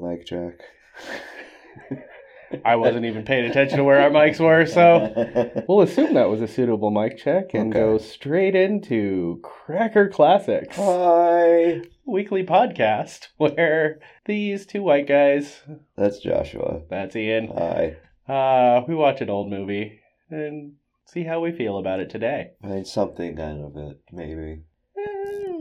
mic check. I wasn't even paying attention to where our mics were, so we'll assume that was a suitable mic check and Okay. go straight into Cracker Classics, Hi. weekly podcast where these two white guys, That's Joshua. that's Ian, Hi. uh, we watch an old movie and see how we feel about it today. I mean, something kind of it, maybe.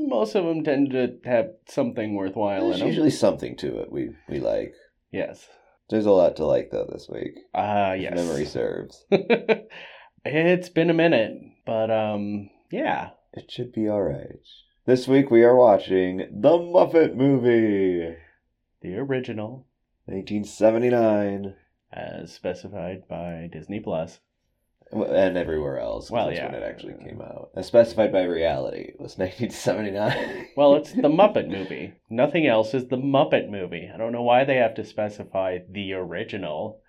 Most of them tend to have something worthwhile There's in them. usually something to it we, we like. Yes. There's a lot to like, though, this week. Ah, if yes. Memory serves. it's been a minute, but um, yeah. It should be alright. This week we are watching The Muppet Movie. The original, 1979. as specified by Disney Plus. And everywhere else. Well, that's yeah. when it actually came out. As specified by reality. It was 1979. Well, it's the Muppet movie. Nothing else is the Muppet movie. I don't know why they have to specify the original.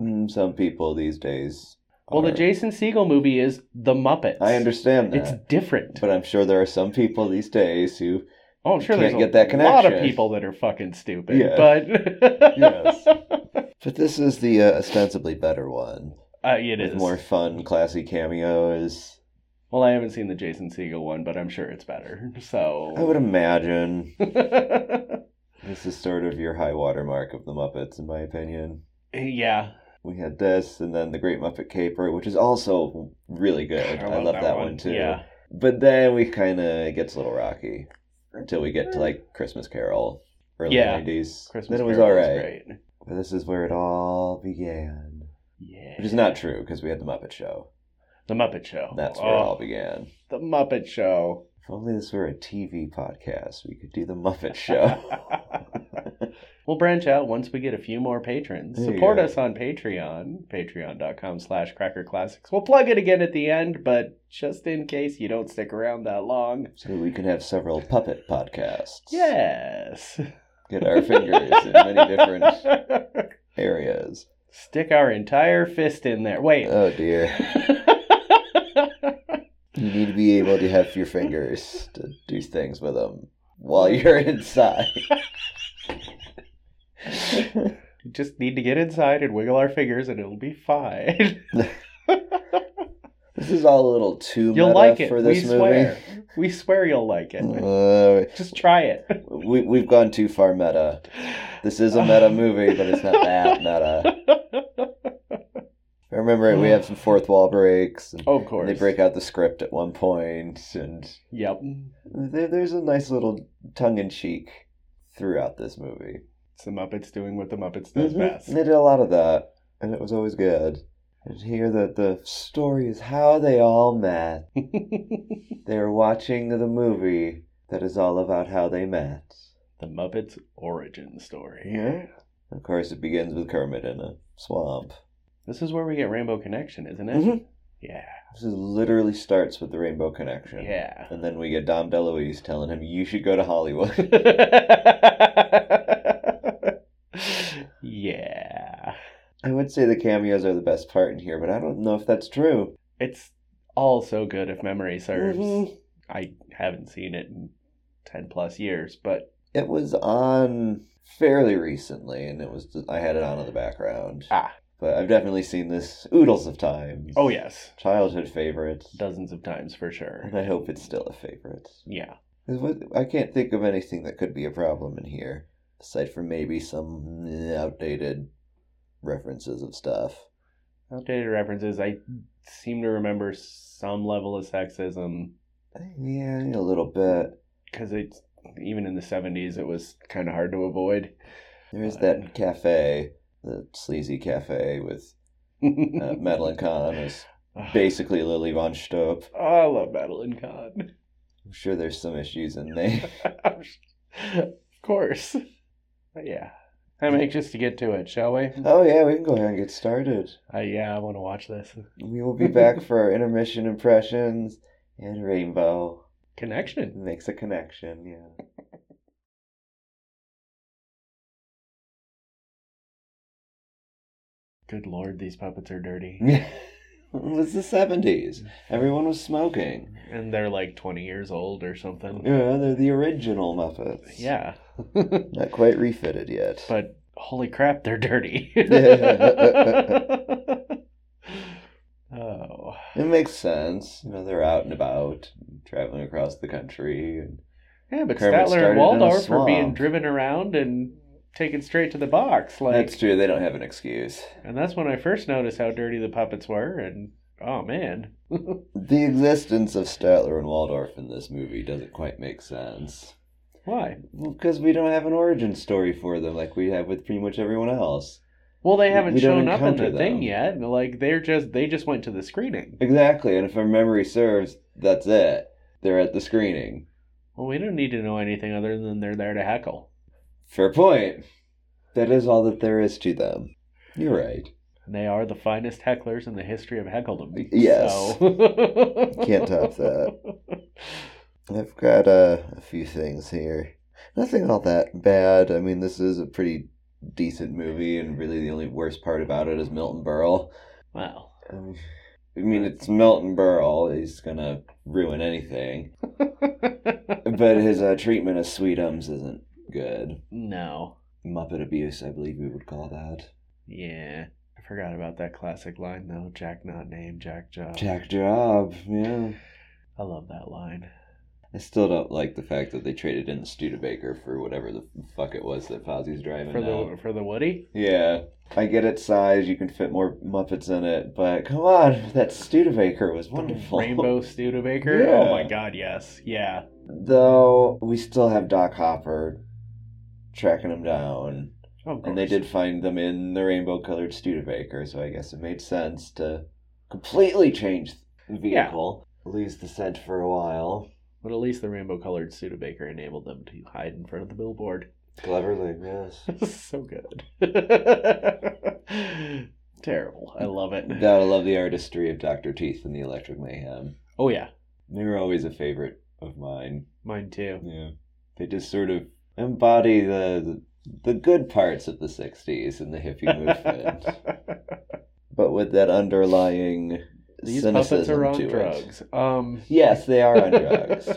Mm, Some people these days. Well, the Jason Segel movie is the Muppets. I understand that. It's different. But I'm sure there are some people these days who. oh, I'm sure can't there's a get that lot of people that are fucking stupid. Yeah. But Yes. But this is the uh, ostensibly better one. Uh, it with is more fun, classy cameos. Well, I haven't seen the Jason Segel one, but I'm sure it's better. So I would imagine this is sort of your high water mark of the Muppets, in my opinion. yeah. We had this, and then the Great Muppet Caper, which is also really good. I, love, that, one. too. Yeah. But then we kind of gets a little rocky until we get to like Christmas Carol, early Yeah. '90s. Christmas then it was Carol all was great. But this is where it all began, Yeah. which is not true because we had the Muppet Show. The Muppet Show. That's where it Oh, all began. The Muppet Show. If only this were a TV podcast, we could do the Muppet Show. we'll branch out once we get a few more patrons. There Support us on Patreon, patreon.com slash crackerclassics. We'll plug it again at the end, but just in case you don't stick around that long. so we can have several puppet podcasts. Yes. Get our fingers in many different areas. Stick our entire fist in there. Wait. Oh dear. You need to be able to have your fingers to do things with them while you're inside. You just need to get inside and wiggle our fingers and it'll be fine. this is all a little too You'll meta like it. for We this movie. swear. We swear you'll like it. Uh, Just try it. we, we've gone too far meta. This is a meta movie, but it's not that meta. I remember, we have some fourth wall breaks. And of course. They break out the script at one point, and Yep. there, there's a nice little tongue in cheek throughout this movie. It's the Muppets doing what the Muppets does Mhm. best. They did a lot of that, and it was always good. And here, the the story is how they all met. they are watching the movie that is all about how they met. the Muppets origin story. Yeah. Of course, it begins with Kermit in a swamp. This is where we get Rainbow Connection, isn't it? Mhm. Yeah. This is literally starts with the Rainbow Connection. Yeah. And then we get Dom DeLuise telling him, "You should go to Hollywood." yeah. I would say the cameos are the best part in here, but I don't know if that's true. It's all so good if memory serves. Mhm. I haven't seen it in 10 plus years, but It was on fairly recently, and it was I had it on in the background. ah, But I've definitely seen this oodles of times. oh yes, Childhood favorite. dozens of times for sure. And I hope it's still a favorite. Yeah. I can't think of anything that could be a problem in here, aside from maybe some eh, outdated references of stuff. Outdated references. I seem to remember some level of sexism Yeah, a little bit. because it's even in the 70s it was kind of hard to avoid. There is that cafe, the sleazy cafe with uh, Madeline Kahn is basically Lili Von Shtupp. Oh, I love Madeline Kahn. I'm sure there's some issues in there. of course. But yeah. I'm anxious to get to it, shall we? Oh yeah, we can go ahead and get started. Uh, yeah, I want to watch this. We will be back for our intermission impressions and Rainbow Connection. makes a connection. Yeah. Good lord, these puppets are dirty. it was the seventies. Everyone was smoking. And they're like 20 years old or something. Yeah, they're the original Muppets. Yeah. Not quite refitted yet. but holy crap, they're dirty. oh. It makes sense. You know, they're out and about, traveling across the country. And Yeah, but Kermit Statler and Waldorf are being driven around and taken straight to the box. Like, That's true. They don't have an excuse. and that's when I first noticed how dirty the puppets were. And oh man, The existence of Statler and Waldorf in this movie doesn't quite make sense. why? Because we don't have an origin story for them like we have with pretty much everyone else. Well, they haven't We shown up in the encounter thing yet. Like they're just they just went to the screening. Exactly, and if our memory serves, that's it. They're at the screening. Well, we don't need to know anything other than they're there to heckle. Fair point. That is all that there is to them. You're right. And they are the finest hecklers in the history of heckledom. Yes. So. Can't top that. I've got uh, a few things here. Nothing all that bad. I mean, this is a pretty decent movie, and really the only worst part about it is Milton Berle. Wow. Um, I mean, it's Milton Berle. He's gonna ruin anything. But his uh, treatment of Sweetums isn't good. no. Muppet abuse, I believe we would call that. Yeah. I forgot about that classic line though. Jack not named Jack Job. Jack Job, yeah. I love that line. I still don't like the fact that they traded in the Studebaker for whatever the fuck it was that Fozzie's driving For now. the for the Woody? Yeah, I get its size. You can fit more Muppets in it, but come on, that Studebaker was wonderful. Rainbow Studebaker? Oh yeah. Oh my god, yes. Yeah. Though we still have Doc Hopper tracking them down, Of and they did find them in the rainbow-colored Studebaker, so I guess it made sense to completely change the vehicle. Lose the scent for a while. But at least the rainbow colored Studebaker enabled them to hide in front of the billboard. Cleverly, yes. so good. Terrible. I love it. Gotta love the artistry of Dr. Teeth and the Electric Mayhem. Oh yeah. They were always a favorite of mine. Mine too. Yeah. They just sort of embody the the, good parts of the 60s and the hippie movement, but with that underlying These cynicism puppets are on drugs. Um Yes, they are on drugs.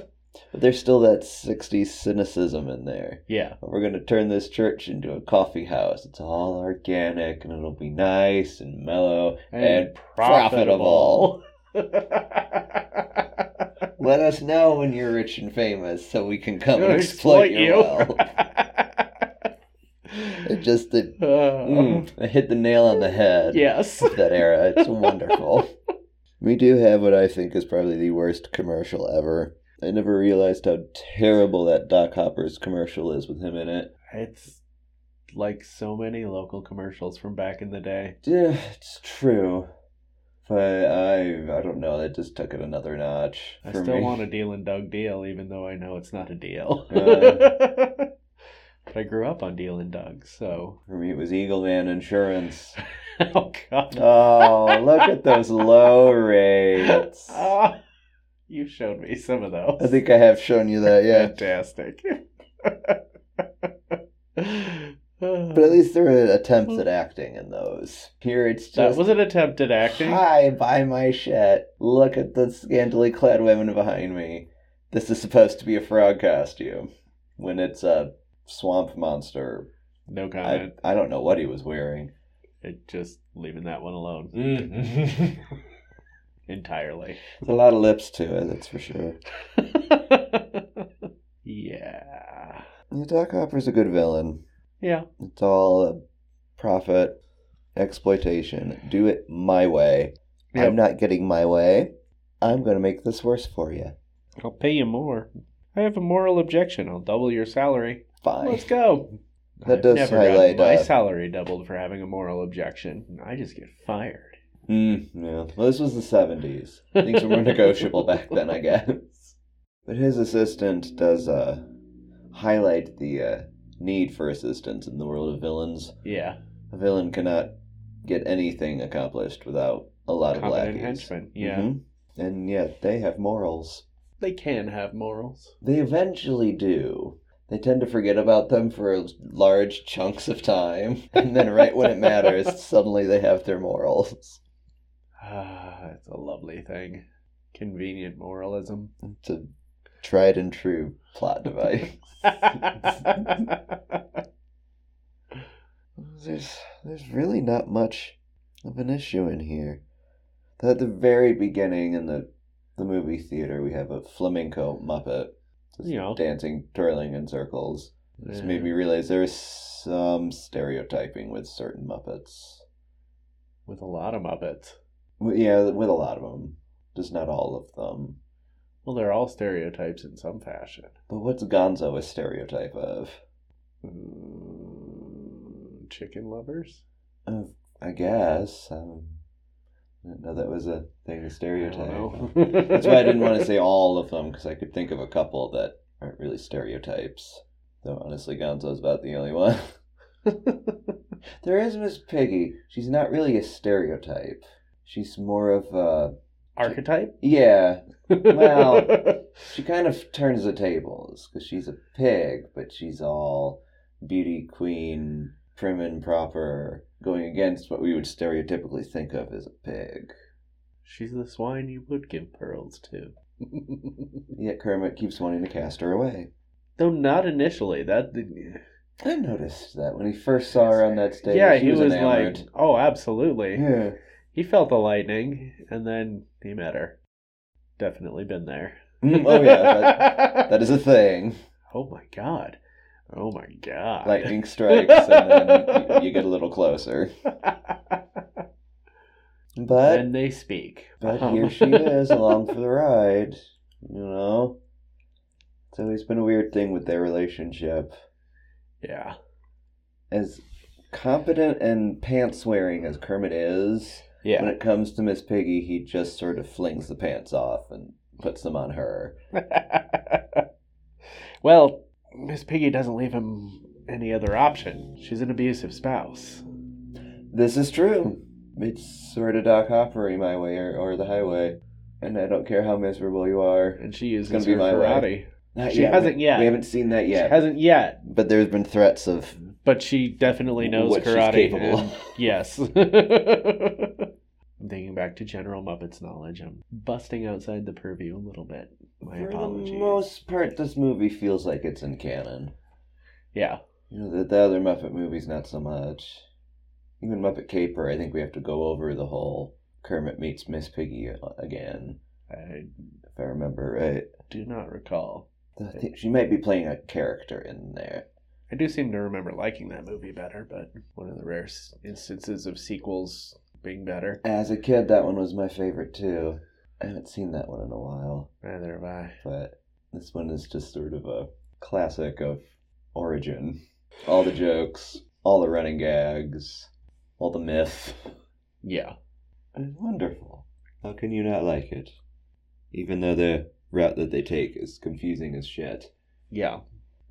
But there's still that 60s cynicism in there. yeah. We're going to turn this church into a coffee house. It's all organic and it'll be nice and mellow and, profitable. Let us know when you're rich and famous so we can come and exploit, your well. It just it, Uh, mm, I hit the nail on the head. Yes. of that era. It's wonderful. we do have what I think is probably the worst commercial ever. I never realized how terrible that Doc Hopper's commercial is with him in it. It's like so many local commercials from back in the day. Yeah, it's true. But I I don't know, that just took it another notch. I still me. want a deal and Doug deal, even though I know it's not a deal. Uh. but I grew up on Deal and Doug, so. For me it was Eagle Man Insurance. oh, God. Oh, look at those low rates. Ah, you showed me some of those. I think I have shown you that, yeah. Fantastic. But at least there were attempts at hmm. acting in those. Here it's just that was an attempt at acting. Hi, buy my shit. Look at the scantily clad women behind me. This is supposed to be a frog costume. When it's a swamp monster. No I, comment. I don't know what he was wearing. It just leaving that one alone There's entirely. There's a lot of lips to it, that's for sure. yeah. Yeah, Doc Hopper's a good villain. Yeah. It's all profit, exploitation. Do it my way. Yep. I'm not getting my way. I'm going to make this worse for you. I'll pay you more. I have a moral objection. I'll double your salary. Fine. Let's go. That I've does highlight, my uh, salary doubled for having a moral objection. I just get fired. Mm, yeah. Well, this was the 70s. Things were more negotiable back then, I guess. But his assistant does uh, highlight the uh, need for assistance in the world of villains. Yeah. A villain cannot get anything accomplished without a lot of lackeys. henchmen. Yeah. Mhm. And yet they have morals. They can have morals. They eventually do. They tend to forget about them for large chunks of time, and then right when it matters, suddenly they have their morals. Ah, it's a lovely thing. Convenient moralism. It's a tried and true plot device. There's there's really not much of an issue in here. At the very beginning in the the movie theater, we have a flamenco Muppet, just You know. dancing, twirling in circles. This Yeah. made me realize there's some stereotyping with certain Muppets. With a lot of Muppets. Yeah, with a lot of them, just not all of them. Well, they're all stereotypes in some fashion. But what's Gonzo a stereotype of? Mm, chicken lovers? Uh, I guess. Um, I didn't know that was a thing, a I stereotype. That's why I didn't want to say all of them because I could think of a couple that aren't really stereotypes. Though honestly, Gonzo's about the only one. there is Miss Piggy. She's not really a stereotype. She's more of a Archetype? yeah. Well- She kind of turns the tables because she's a pig, but she's all beauty queen, prim and proper, going against what we would stereotypically think of as a pig. She's the swine you would give pearls to. Yet Kermit keeps wanting to cast her away. Though not initially. That I noticed that when he first saw her on that stage. yeah, he, was, was, like, oh, absolutely. yeah. He felt the lightning, and then he met her. Definitely been there. Mm, oh yeah, that, that is a thing. Oh my god. Oh my god. Lightning strikes, and then you, you get a little closer. But then they speak. But Um, here she is along for the ride. You know? It's always been a weird thing with their relationship. yeah. As competent and pants wearing as Kermit is, when it comes to Miss Piggy, he just sort of flings the pants off and puts them on her. well, Miss Piggy doesn't leave him any other option. She's an abusive spouse. This is true. It's sort of Doc Hoppery my way or, or the highway. And I don't care how miserable you are. And she is gonna be her my way. karate. Not She yet. hasn't yet. We haven't seen that yet. She hasn't yet, But there's been threats of but she definitely knows what she's karate. capable and- yes. Thinking back to General Muppets knowledge. I'm busting outside the purview a little bit. My For apologies. the most part, this movie feels like it's in canon. Yeah. You know, the, the other Muppet movies, not so much. Even Muppet Caper, I think we have to go over the whole Kermit meets Miss Piggy again, I if I remember right. do not recall. I think she might be playing a character in there. I do seem to remember liking that movie better, but one of the rare instances of sequels being better. As a kid, that one was my favorite too. I haven't seen that one in a while, Neither have I. but this one is just sort of a classic of origin. All the jokes, all the running gags, all the myth. Yeah. It's wonderful. How can you not like it? Even though the route that they take is confusing as shit. Yeah.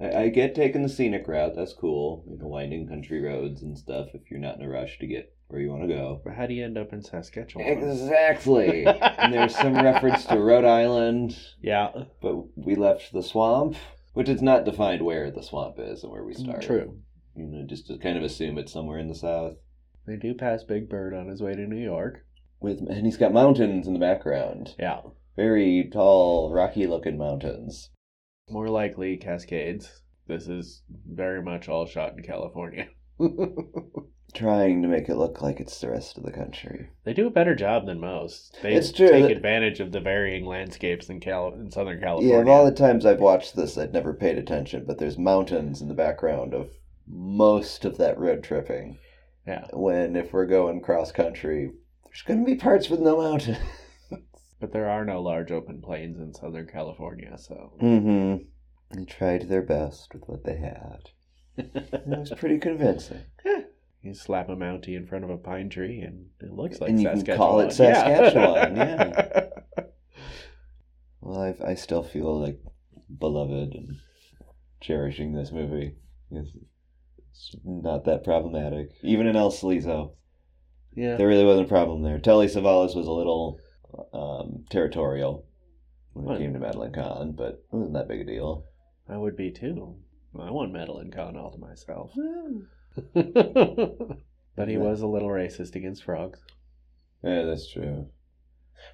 I, I get taking the scenic route, that's cool. You know, winding country roads and stuff if you're not in a rush to get where you want to go. But how do you end up in Saskatchewan? Exactly. and there's some reference to Rhode Island, Yeah. but we left the swamp, which is not defined where the swamp is and where we start. True. You know, just to kind of assume it's somewhere in the south. They do pass Big Bird on his way to New York. With and he's got mountains in the background. Yeah. Very tall, rocky looking mountains. More likely Cascades. This is very much all shot in California. Trying to make it look like it's the rest of the country. they do a better job than most. They It's true take that- advantage of the varying landscapes in Cal in Southern California. Yeah, of all the times I've watched this, I'd never paid attention, but there's mountains in the background of most of that road tripping. Yeah. When, if we're going cross country, there's going to be parts with no mountain. But there are no large open plains in Southern California, so mm hmm. They tried their best with what they had. It was pretty convincing. you slap a mountie in front of a pine tree and it looks like And you can Saskatchewan. call it Saskatchewan, yeah. Well, I've, I still feel like beloved and cherishing this movie. It's, it's not that problematic. Even in El Sleazo, yeah. there really wasn't a problem there. Telly Savalas was a little um, territorial when it What? came to Madeline Kahn, but it wasn't that big a deal. I would be too. I want Madeline Kahn all to myself. but he was a little racist against frogs. Yeah, that's true.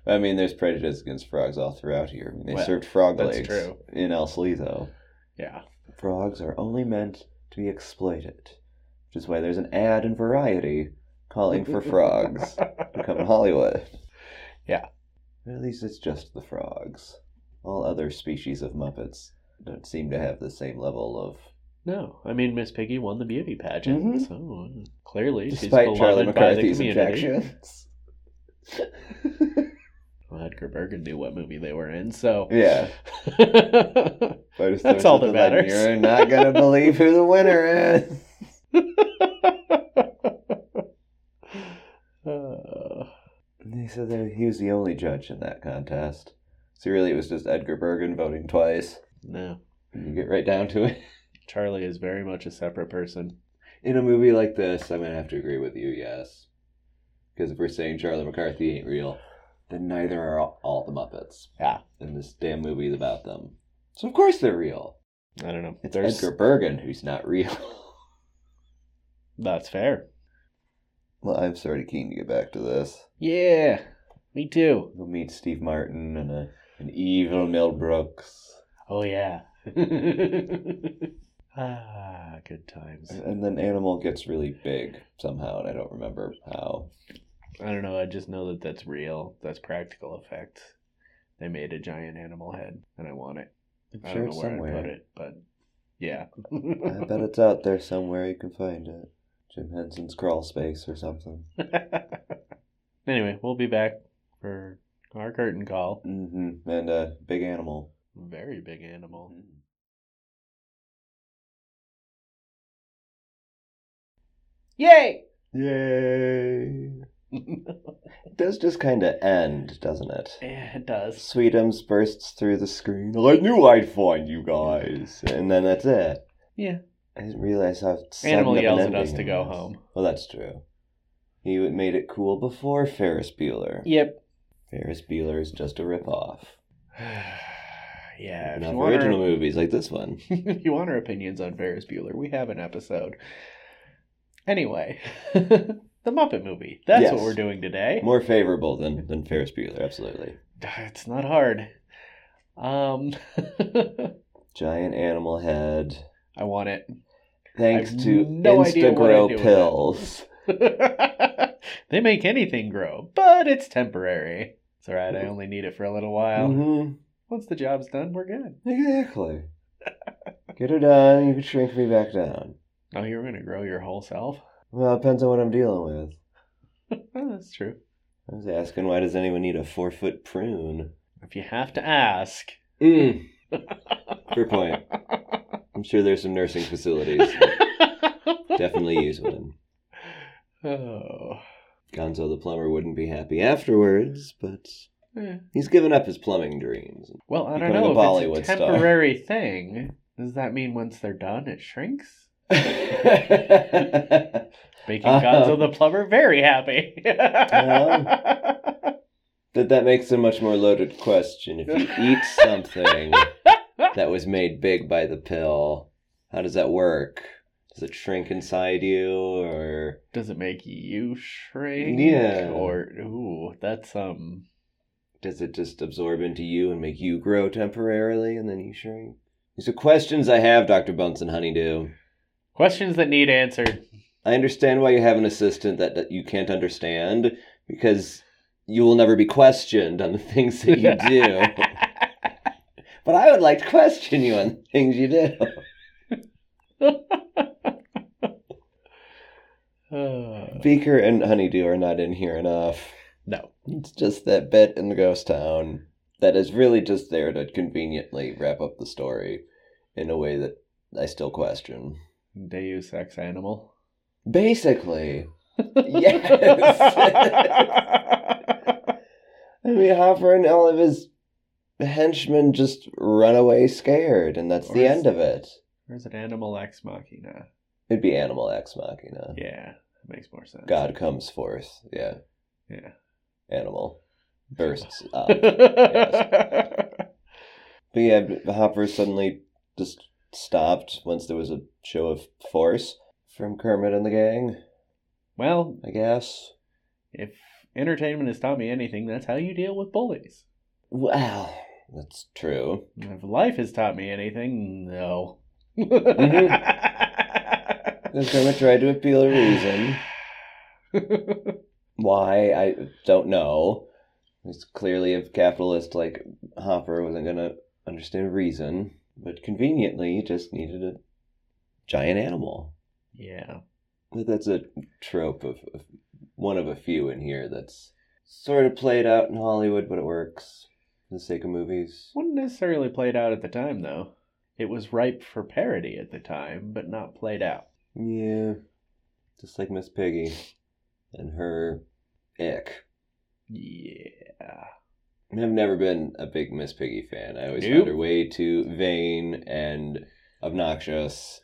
I mean, there's prejudice against frogs all throughout here. I mean, they Well, served frog legs true. in El Sleazo. Yeah. Frogs are only meant to be exploited, which is why there's an ad in Variety calling for frogs to come to Hollywood. Yeah. At least it's just the frogs. All other species of Muppets don't seem to have the same level of. No, I mean Miss Piggy won the beauty pageant, Mhm. so clearly she's Despite Charlie by the McCarthy's objections. Well, Edgar Bergen knew what movie they were in, so yeah. That's But it's That's all that like, matters. You're not going to believe who the winner is. Uh, He said that he was the only judge in that contest. So really, it was just Edgar Bergen voting twice. No, You get right down to it. Charlie is very much a separate person. In a movie like this, I'm gonna have to agree with you. Yes, because if we're saying Charlie McCarthy ain't real, then neither are all, all the Muppets. Yeah. and this damn movie is about them. So of course they're real. I don't know. It's There's Edgar Bergen who's not real. that's fair. well, I'm sort of keen to get back to this. Yeah, me too. We'll meet Steve Martin and a, an evil Mel Brooks. Oh yeah. ah, good times. And then Animal gets really big somehow, and I don't remember how. I don't know. I just know that that's real. That's practical effect. They made a giant animal head, and I want it. I'm I sure don't it's know where somewhere. I put it, but yeah. I bet it's out there somewhere. You can find it. Jim Henson's crawl space or something. anyway, we'll be back for our curtain call. Mm-hmm. And a big animal. Very big animal. Yay! Yay! It does just kind of end, doesn't it? Yeah, it does. Sweetums bursts through the screen. I knew I'd find you guys, and then that's it. Yeah. I didn't realize how Animal yells at us to go was. home. Well, that's true. He made it cool before Ferris Bueller. Yep. Ferris Bueller is just a ripoff. Yeah. If Not you, original our, movies like this one. if you want our opinions on Ferris Bueller, we have an episode. Anyway, the Muppet movie. That's Yes. what we're doing today. More favorable than, than Ferris Bueller, absolutely. It's not hard. Um, Giant animal head. I want it. Thanks to no Instagrow pills. they make anything grow, but it's temporary. It's alright, I only need it for a little while. hmm Once the job's done, we're good. Exactly. Get her done, you can shrink me back down. Oh, you're gonna grow your whole self? Well, it depends on what I'm dealing with. That's true. I was asking, why does anyone need a four foot prune? If you have to ask. Mm. Fair point. I'm sure there's some nursing facilities. Definitely use one. Oh. Gonzo the plumber wouldn't be happy afterwards, but Eh. he's given up his plumbing dreams. Well, I don't know. a If Bollywood it's a star. temporary thing, does that mean once they're done, it shrinks? Making Uh, Gonzo the plumber very happy. That that makes a much more loaded question. If you eat something that was made big by the pill, how does that work? Does it shrink inside you, or Does it make you shrink? Yeah. Or ooh, that's um. Does it just absorb into you and make you grow temporarily and then you shrink? These are questions I have, Doctor Bunsen Honeydew. Questions that need answered. I understand why you have an assistant that, that you can't understand because you will never be questioned on the things that you do. but I would like to question you on the things you do. Uh, Beaker and Honeydew are not in here enough. no. It's just that bit in the ghost town that is really just there to conveniently wrap up the story in a way that I still question. Deus ex animal. Basically. Yes. I mean, Hopper and all of his henchmen just run away scared, and that's Or the end of it. or is it animal ex machina? It'd be Animal Ex Machina. Yeah, that makes more sense. God comes forth. Yeah. Yeah. Animal bursts up. But yeah, Hopper suddenly just stopped once there was a show of force from Kermit and the gang, well, I guess. if entertainment has taught me anything, that's how you deal with bullies. Well, that's true. If life has taught me anything, no. Mm-hmm. Because Kermit tried to appeal a reason. Why, I don't know. It's clearly a capitalist like Hopper wasn't going to understand reason. But conveniently, just needed a giant animal. yeah. But that's a trope of, of one of a few in here that's sort of played out in Hollywood, but it works for the sake of movies. Wasn't necessarily played out at the time, though. It was ripe for parody at the time, but not played out. Yeah, just like Miss Piggy and her ick. Yeah. I've never been a big Miss Piggy fan. I always Nope. found her way too vain and obnoxious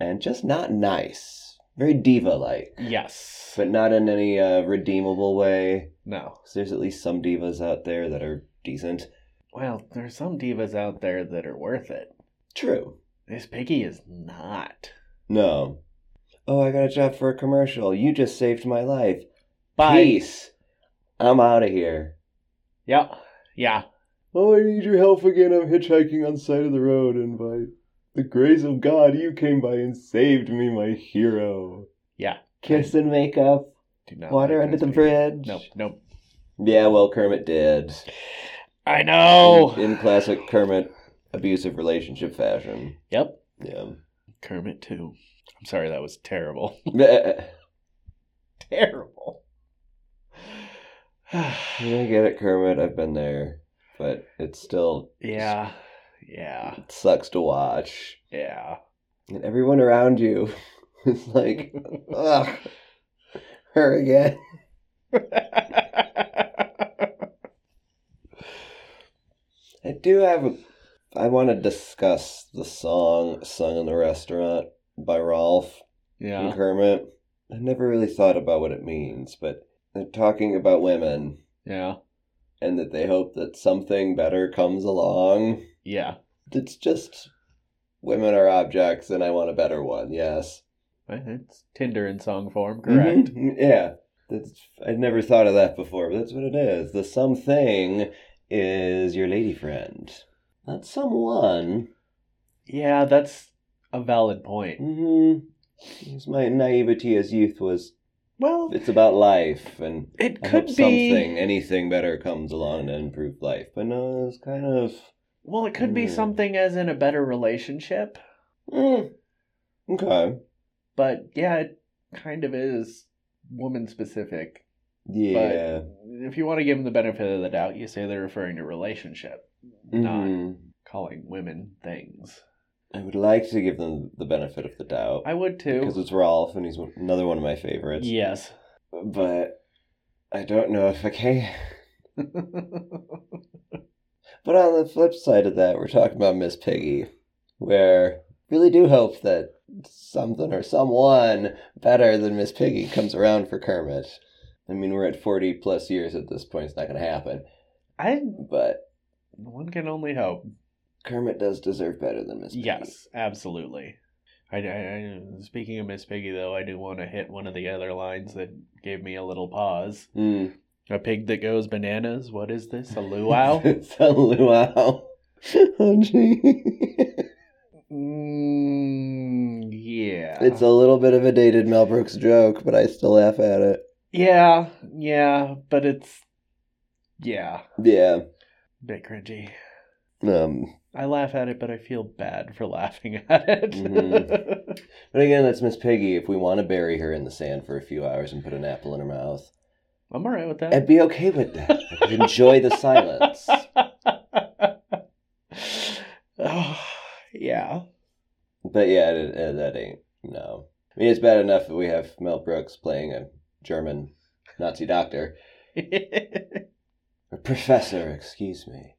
and just not nice. Very diva like, Yes. but not in any uh, redeemable way. No. there's at least some divas out there that are decent. Well, there's some divas out there that are worth it. True. Miss Piggy is not. No. Oh, I got a job for a commercial. You just saved my life. Bye. Peace. I'm out of here. Yeah. Yeah. Oh, I need your help again. I'm hitchhiking on the side of the road, and by the grace of God, you came by and saved me, my hero. Yeah. Kiss and makeup, Do not water under the bridge. Nope. Nope. Yeah, well, Kermit did. I know. In, in classic Kermit abusive relationship fashion. Yep. Yeah. Kermit too. I'm sorry, that was terrible. terrible. I get it, Kermit. I've been there, but it's still yeah. Yeah. it sucks to watch. Yeah. And everyone around you is like, ugh, her again. I do have a. I want to discuss the song sung in the restaurant by Rolf and yeah. Kermit. I never really thought about what it means, but they're talking about women Yeah. and that they hope that something better comes along. Yeah. It's just women are objects and I want a better one, yes. It's Tinder in song form, correct? Mhm, Yeah. That's, I'd never thought of that before, but that's what it is. The something is your lady friend. Not someone. Yeah, that's a valid point. Mm-hmm. Because my naivety as youth was Well, it's about life and it I could be. something, anything better comes along to improve life. But no, it's kind of Well, it could be Mm. something as in a better relationship, mm, okay. but yeah, it kind of is woman specific. Yeah. but If you want to give them the benefit of the doubt, you say they're referring to relationship, not Mhm. calling women things. I would like to give them the benefit of the doubt I would too. because it's Rolf and he's another one of my favorites. yes. But I don't know if I can. But on the flip side of that, we're talking about Miss Piggy, where really do hope that something or someone better than Miss Piggy comes around for Kermit. I mean, we're at 40 plus years at this point. It's not going to happen. I But one can only hope. Kermit does deserve better than Miss Piggy. Yes, absolutely. I, I, I- speaking of Miss Piggy, though, I do want to hit one of the other lines that gave me a little pause. Mm. A pig that goes bananas. What is this? A luau? it's a luau. oh, gee. mm, yeah. it's a little bit of a dated Mel Brooks joke, but I still laugh at it. yeah, yeah, but it's yeah, Yeah. bit cringy. Um, I laugh at it, but I feel bad for laughing at it. Mhm. But again, that's Miss Piggy. If we want to bury her in the sand for a few hours and put an apple in her mouth, I'm alright with that. I'd be okay with that. I'd enjoy the silence. oh, yeah. But yeah, that ain't no. I mean, it's bad enough that we have Mel Brooks playing a German Nazi doctor, or professor, excuse me.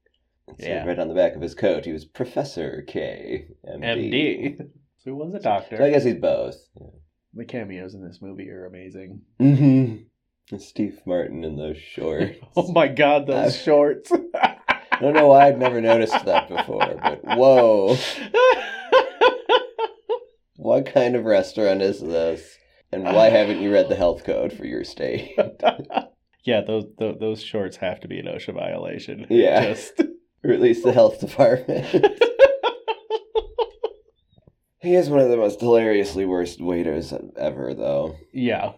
Yeah. right on the back of his coat, he was Professor K, MD. MD. So he was a doctor. So I guess he's both. The cameos in this movie are amazing. Mm-hmm. Steve Martin in those shorts. Oh my god, those Uh, shorts. I don't know why I'd never noticed that before, but whoa. What kind of restaurant is this? And why haven't you read the health code for your stay? Yeah, those those, those shorts have to be an OSHA violation. Yeah. Just Or at least the health department. he is one of the most hilariously worst waiters ever, though. yeah.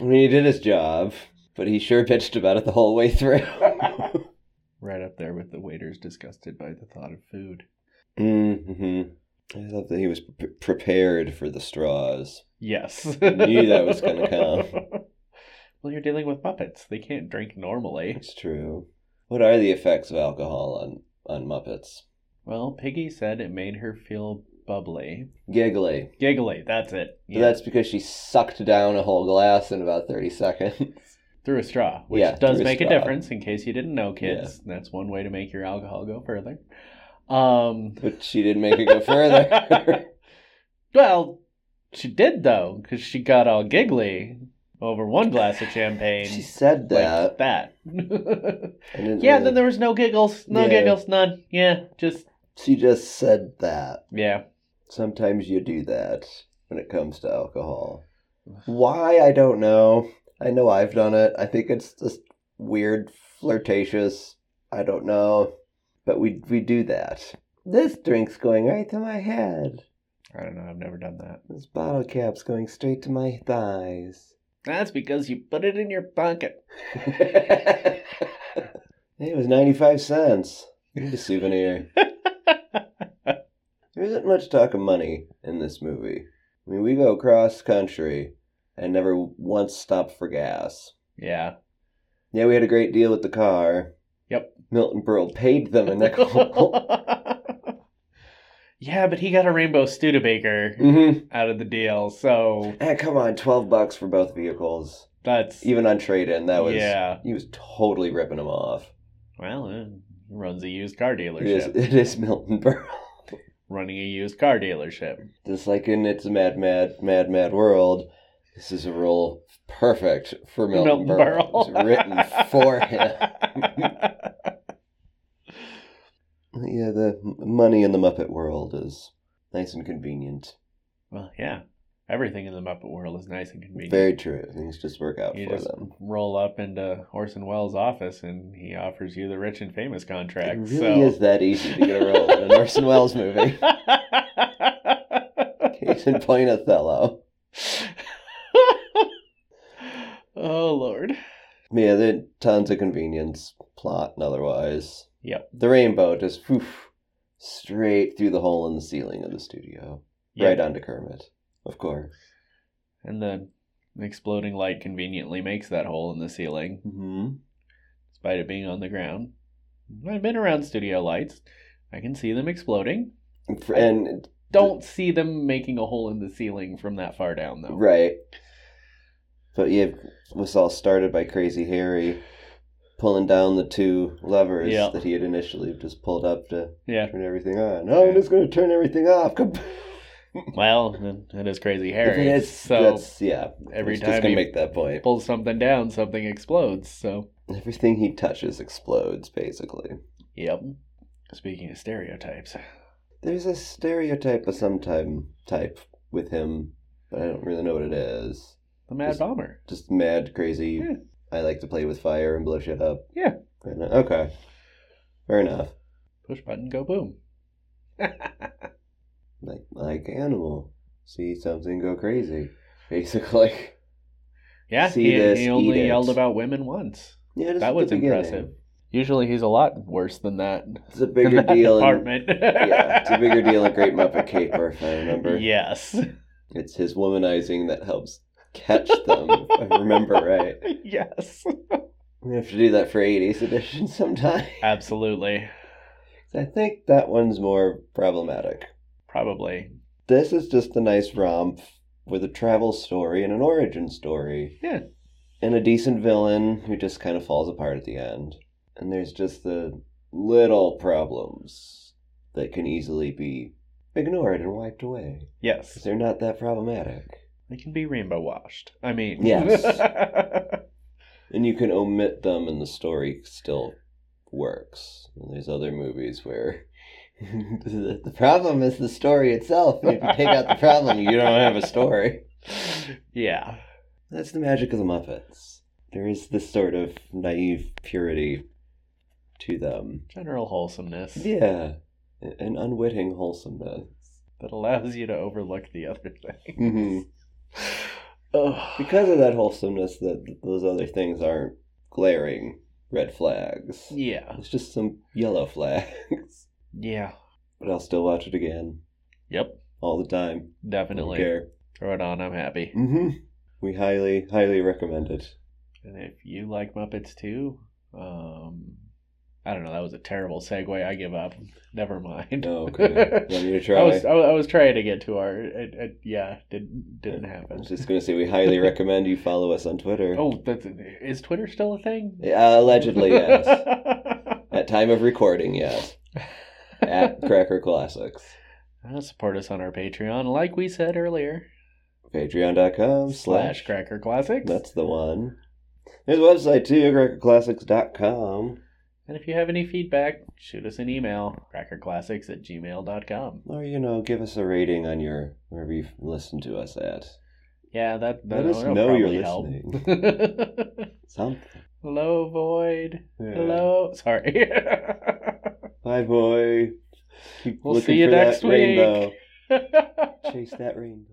I mean, he did his job, but he sure bitched about it the whole way through. Right up there with the waiters disgusted by the thought of food. hmm I love that he was pre- prepared for the straws. Yes. Knew that was gonna come. Well, you're dealing with Muppets. They can't drink normally. It's true. What are the effects of alcohol on, on Muppets? Well, Piggy said it made her feel bubbly. Giggly. Giggly, that's it. But That's because she sucked down a whole glass in about 30 seconds. through a straw, which Yeah, does through a make a difference in case you didn't know, kids. That's one way to make your alcohol go further. Um, But she didn't make it go further. well, she did though, because she got all giggly over one glass of champagne. she said like that. that. I didn't yeah, really- then there was no giggles, no Yeah. giggles, none. Yeah, just She just said that. yeah. Sometimes you do that when it comes to alcohol. Why, I don't know. I know I've done it. I think it's just weird, flirtatious. I don't know. But we we do that. This drink's going right to my head. I don't know. I've never done that. This bottle cap's going straight to my thighs. That's because you put it in your pocket. it was 95 cents. Need a souvenir. There isn't much talk of money in this movie. I mean, we go cross country and never once stop for gas. Yeah. Yeah, we had a great deal with the car. Yep. Milton Berle paid them a nickel. yeah, but he got a rainbow Studebaker mm-hmm. out of the deal, so And come on, 12 bucks for both vehicles. that's Even on trade-in, that was... yeah. He was totally ripping them off. Well, he runs a used car dealership. it is Milton Berle. Running a used car dealership. Just like in It's a Mad, Mad, Mad, Mad World, this is a role perfect for Milton, Berle. It was written for him. Yeah, the money in the Muppet world is nice and convenient. well, yeah. Everything in the Muppet world is nice and convenient. Very true. Things just work out You for just them. roll up into Orson Welles' office and he offers you the rich and famous contract. It really so. is that easy to get a role in an Orson Welles movie. Case in point, Othello. oh Lord. Yeah, there are tons of convenience, plot and otherwise. Yep. The rainbow just poof, straight through the hole in the ceiling of the studio. Yep. Right onto Kermit, of course. And the exploding light conveniently makes that hole in the ceiling, Mm-hmm. despite it being on the ground. I've been around studio lights. I can see them exploding. And, Don't see them making a hole in the ceiling from that far down, though. right. But yeah, it was all started by Crazy Harry pulling down the two levers Yeah. that he had initially just pulled up to Yeah. turn everything on. Oh, I'm just going to turn everything off. Well, it is crazy Harry. It's, so that's, yeah. every time just going he make that point. pulls something down, something explodes. So, Everything he touches explodes, basically. yep. Speaking of stereotypes, There's a stereotype of some time type with him, but I don't really know what it is. the Mad Just- Bomber. Just mad, crazy. Yeah. I like to play with fire and blow shit up. Yeah. Fair. Uh, okay. Fair enough. Push button, go boom. Like like animal. See something go crazy. Basically. yeah, See he, this, he only yelled about women once. Yeah, That was beginning. impressive. Usually he's a lot worse than that. It's a in bigger deal. In, department. yeah, it's a bigger deal in Great Muppet Caper, if I remember. Yes. It's his womanizing that helps catch them, if I remember right. yes. We have to do that for 80s edition sometime. Absolutely. I think that one's more problematic. Probably. This is just a nice romp with a travel story and an origin story. Yeah. And a decent villain who just kind of falls apart at the end. And there's just the little problems that can easily be ignored and wiped away. Yes. they're not that problematic. They can be rainbow washed. I mean, Yes. And you can omit them and the story still works. And there's other movies where the problem is the story itself. And if you take out the problem, you don't have a story. yeah. That's the magic of the Muppets. there is this sort of naive purity to them. General wholesomeness Yeah, an unwitting wholesomeness. that allows you to overlook the other thing. hmm Ugh. Because of that wholesomeness, that those other things aren't glaring red flags. Yeah. It's just some yellow flags. Yeah. But I'll still watch it again Yep. all the time. Definitely. Don't care. Throw it on. I'm happy. hmm We highly, highly recommend it. And if you like Muppets too, um, I don't know. That was a terrible segue. I give up. Never mind. Oh, okay. Want me to try? I was I I was trying to get to our it, it, yeah didn't didn't happen. I was just gonna say we highly recommend you follow us on Twitter. Oh, that's, is Twitter still a thing? Yeah, allegedly, yes. At time of recording, yes. At Cracker Classics. Uh, support us on our Patreon, like we said earlier. Patreon.com slash. Cracker Classics. That's the one. There's a website too, crackerclassics.com. And if you have any feedback, shoot us an email, crackerclassics at gmail.com. Or, you know, give us a rating on your, wherever you listen to us at. Yeah, that, that Let us know you're help. Something. Hello, Void. Yeah. Hello. Sorry. Bye, boy. Keep We'll looking see you for next that week. rainbow. Chase that rainbow.